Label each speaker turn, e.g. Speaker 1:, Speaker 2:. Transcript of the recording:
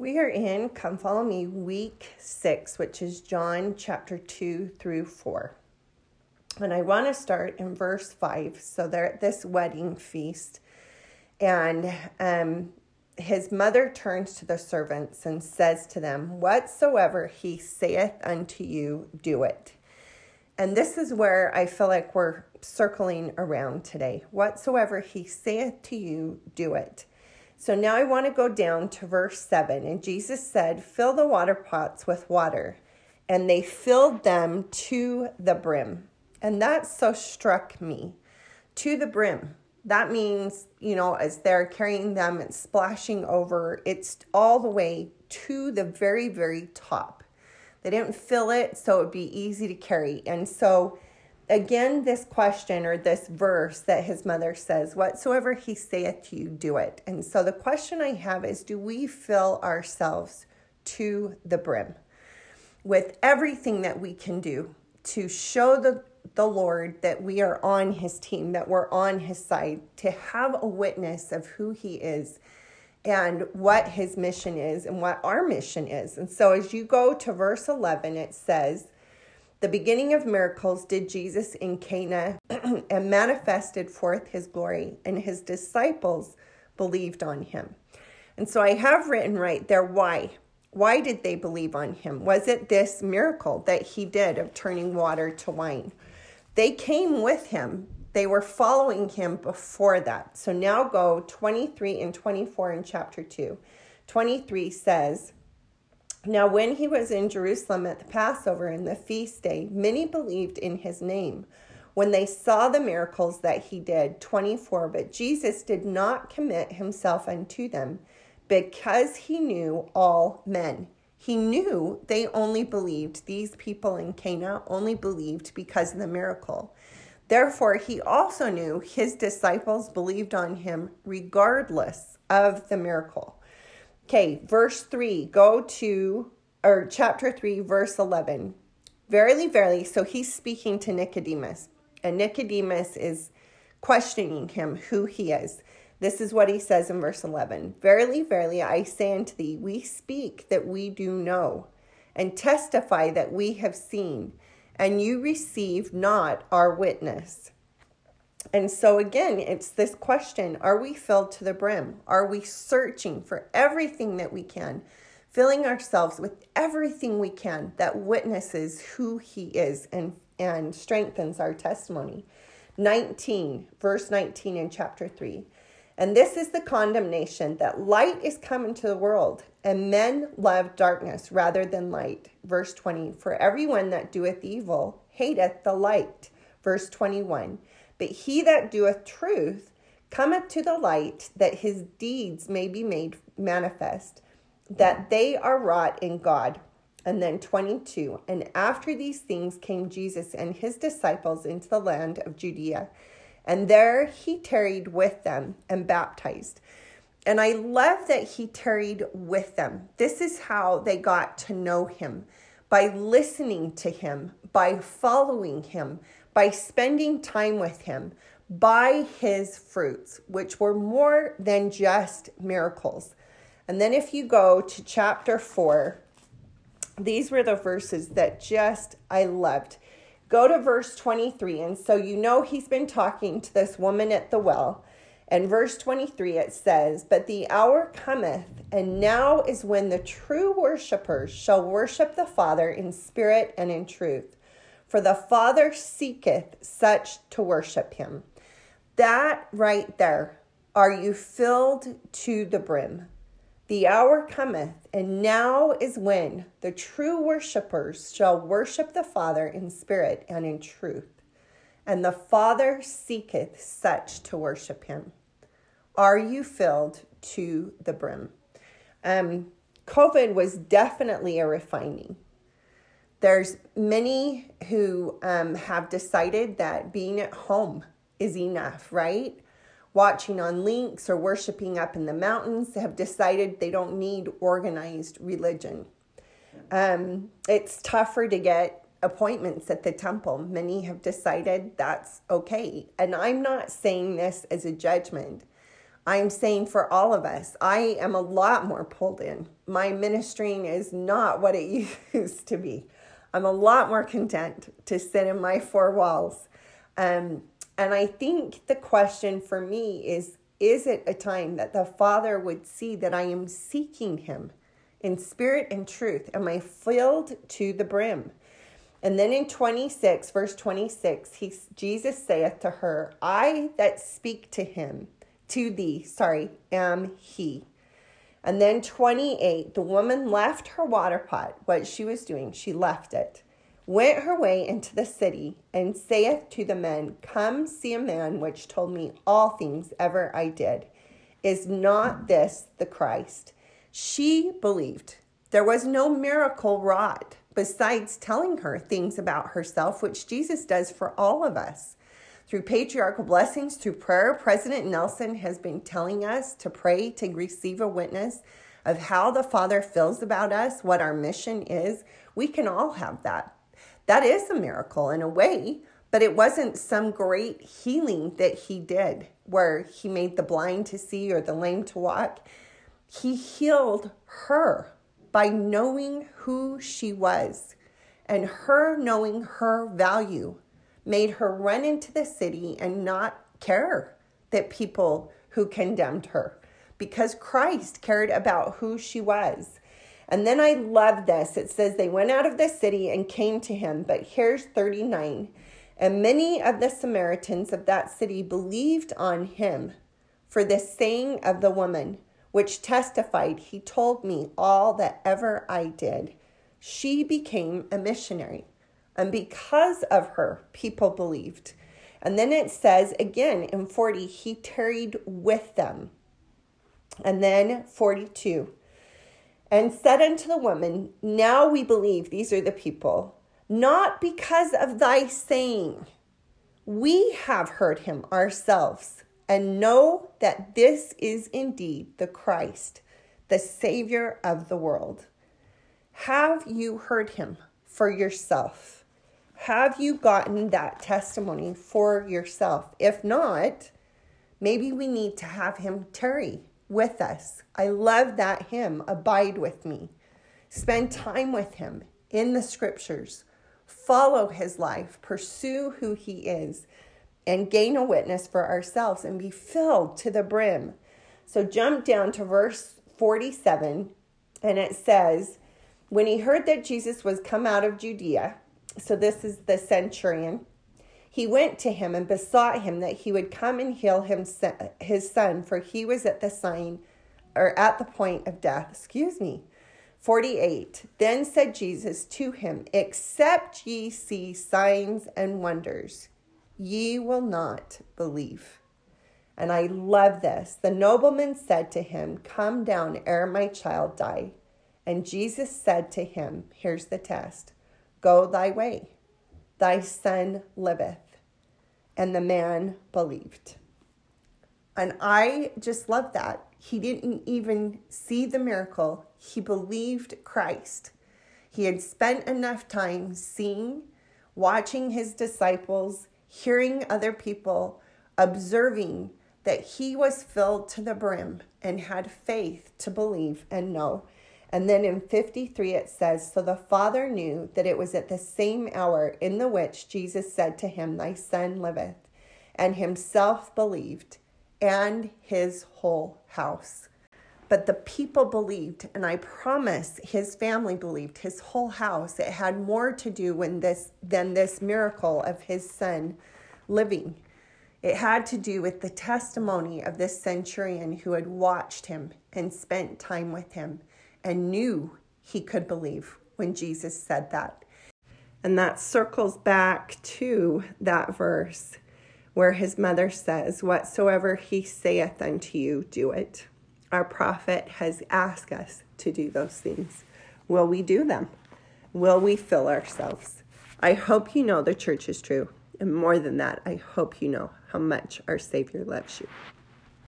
Speaker 1: We are in Come Follow Me week six, which is John chapter 2 through 4. And I want to start in verse 5. So they're at this wedding feast, and um, his mother turns to the servants and says to them, Whatsoever he saith unto you, do it. And this is where I feel like we're circling around today. Whatsoever he saith to you, do it. So now I want to go down to verse 7. And Jesus said, Fill the water pots with water. And they filled them to the brim. And that so struck me to the brim. That means, you know, as they're carrying them and splashing over, it's all the way to the very, very top. They didn't fill it so it would be easy to carry. And so again this question or this verse that his mother says, Whatsoever he saith to you, do it. And so the question I have is Do we fill ourselves to the brim with everything that we can do to show the, the Lord that we are on his team, that we're on his side, to have a witness of who he is? and what his mission is and what our mission is. And so as you go to verse 11, it says, the beginning of miracles did Jesus in Cana and manifested forth his glory, and his disciples believed on him. And so I have written right there why. Why did they believe on him? Was it this miracle that he did of turning water to wine? They came with him. They were following him before that. So now go 23 and 24 in chapter 2. 23 says, now, when he was in Jerusalem at the Passover and the feast day, many believed in his name when they saw the miracles that he did. 24. But Jesus did not commit himself unto them because he knew all men. He knew they only believed, these people in Cana only believed because of the miracle. Therefore, he also knew his disciples believed on him regardless of the miracle. Okay, verse 3, go to, or chapter 3, verse 11. Verily, verily, so he's speaking to Nicodemus, and Nicodemus is questioning him who he is. This is what he says in verse 11 Verily, verily, I say unto thee, we speak that we do know, and testify that we have seen, and you receive not our witness. And so, again, it's this question Are we filled to the brim? Are we searching for everything that we can, filling ourselves with everything we can that witnesses who He is and, and strengthens our testimony? 19, verse 19 in chapter 3. And this is the condemnation that light is come into the world, and men love darkness rather than light. Verse 20 For everyone that doeth evil hateth the light. Verse 21 but he that doeth truth cometh to the light, that his deeds may be made manifest, that they are wrought in God. And then 22, and after these things came Jesus and his disciples into the land of Judea, and there he tarried with them and baptized. And I love that he tarried with them. This is how they got to know him by listening to him, by following him, by spending time with him by his fruits, which were more than just miracles. And then if you go to chapter 4, these were the verses that just I loved. Go to verse 23. And so you know he's been talking to this woman at the well. And verse 23 it says, But the hour cometh, and now is when the true worshippers shall worship the Father in spirit and in truth for the Father seeketh such to worship him. That right there, are you filled to the brim? The hour cometh, and now is when the true worshippers shall worship the Father in spirit and in truth. And the Father seeketh such to worship him. Are you filled to the brim? Um, COVID was definitely a refining there's many who um, have decided that being at home is enough, right? Watching on links or worshiping up in the mountains have decided they don't need organized religion. Um, it's tougher to get appointments at the temple. Many have decided that's okay. And I'm not saying this as a judgment. I'm saying for all of us, I am a lot more pulled in. My ministering is not what it used to be. I'm a lot more content to sit in my four walls. Um, and I think the question for me is is it a time that the Father would see that I am seeking Him in spirit and truth? Am I filled to the brim? And then in 26, verse 26, he, Jesus saith to her, I that speak to him to thee, sorry, am he. And then 28, the woman left her water pot, what she was doing, she left it, went her way into the city, and saith to the men, Come see a man which told me all things ever I did. Is not this the Christ? She believed. There was no miracle wrought besides telling her things about herself, which Jesus does for all of us. Through patriarchal blessings, through prayer, President Nelson has been telling us to pray to receive a witness of how the Father feels about us, what our mission is. We can all have that. That is a miracle in a way, but it wasn't some great healing that he did where he made the blind to see or the lame to walk. He healed her by knowing who she was and her knowing her value made her run into the city and not care that people who condemned her because Christ cared about who she was. And then I love this. It says they went out of the city and came to him. But here's 39. And many of the Samaritans of that city believed on him for the saying of the woman, which testified, He told me all that ever I did. She became a missionary. And because of her, people believed. And then it says again in 40, he tarried with them. And then 42, and said unto the woman, Now we believe, these are the people, not because of thy saying. We have heard him ourselves, and know that this is indeed the Christ, the Savior of the world. Have you heard him for yourself? Have you gotten that testimony for yourself? If not, maybe we need to have him tarry with us. I love that hymn, Abide with Me. Spend time with him in the scriptures, follow his life, pursue who he is, and gain a witness for ourselves and be filled to the brim. So jump down to verse 47, and it says, When he heard that Jesus was come out of Judea, so this is the centurion. He went to him and besought him that he would come and heal him his son, for he was at the sign or at the point of death. Excuse me. 48. Then said Jesus to him, Except ye see signs and wonders, ye will not believe. And I love this. The nobleman said to him, Come down ere my child die. And Jesus said to him, Here's the test Go thy way, thy son liveth. And the man believed. And I just love that. He didn't even see the miracle, he believed Christ. He had spent enough time seeing, watching his disciples, hearing other people, observing that he was filled to the brim and had faith to believe and know and then in 53 it says, So the Father knew that it was at the same hour in the which Jesus said to him, Thy son liveth, and himself believed, and his whole house. But the people believed, and I promise his family believed, his whole house. It had more to do when this, than this miracle of his son living. It had to do with the testimony of this centurion who had watched him and spent time with him and knew he could believe when Jesus said that. And that circles back to that verse where his mother says, Whatsoever he saith unto you, do it. Our prophet has asked us to do those things. Will we do them? Will we fill ourselves? I hope you know the church is true. And more than that, I hope you know how much our Savior loves you.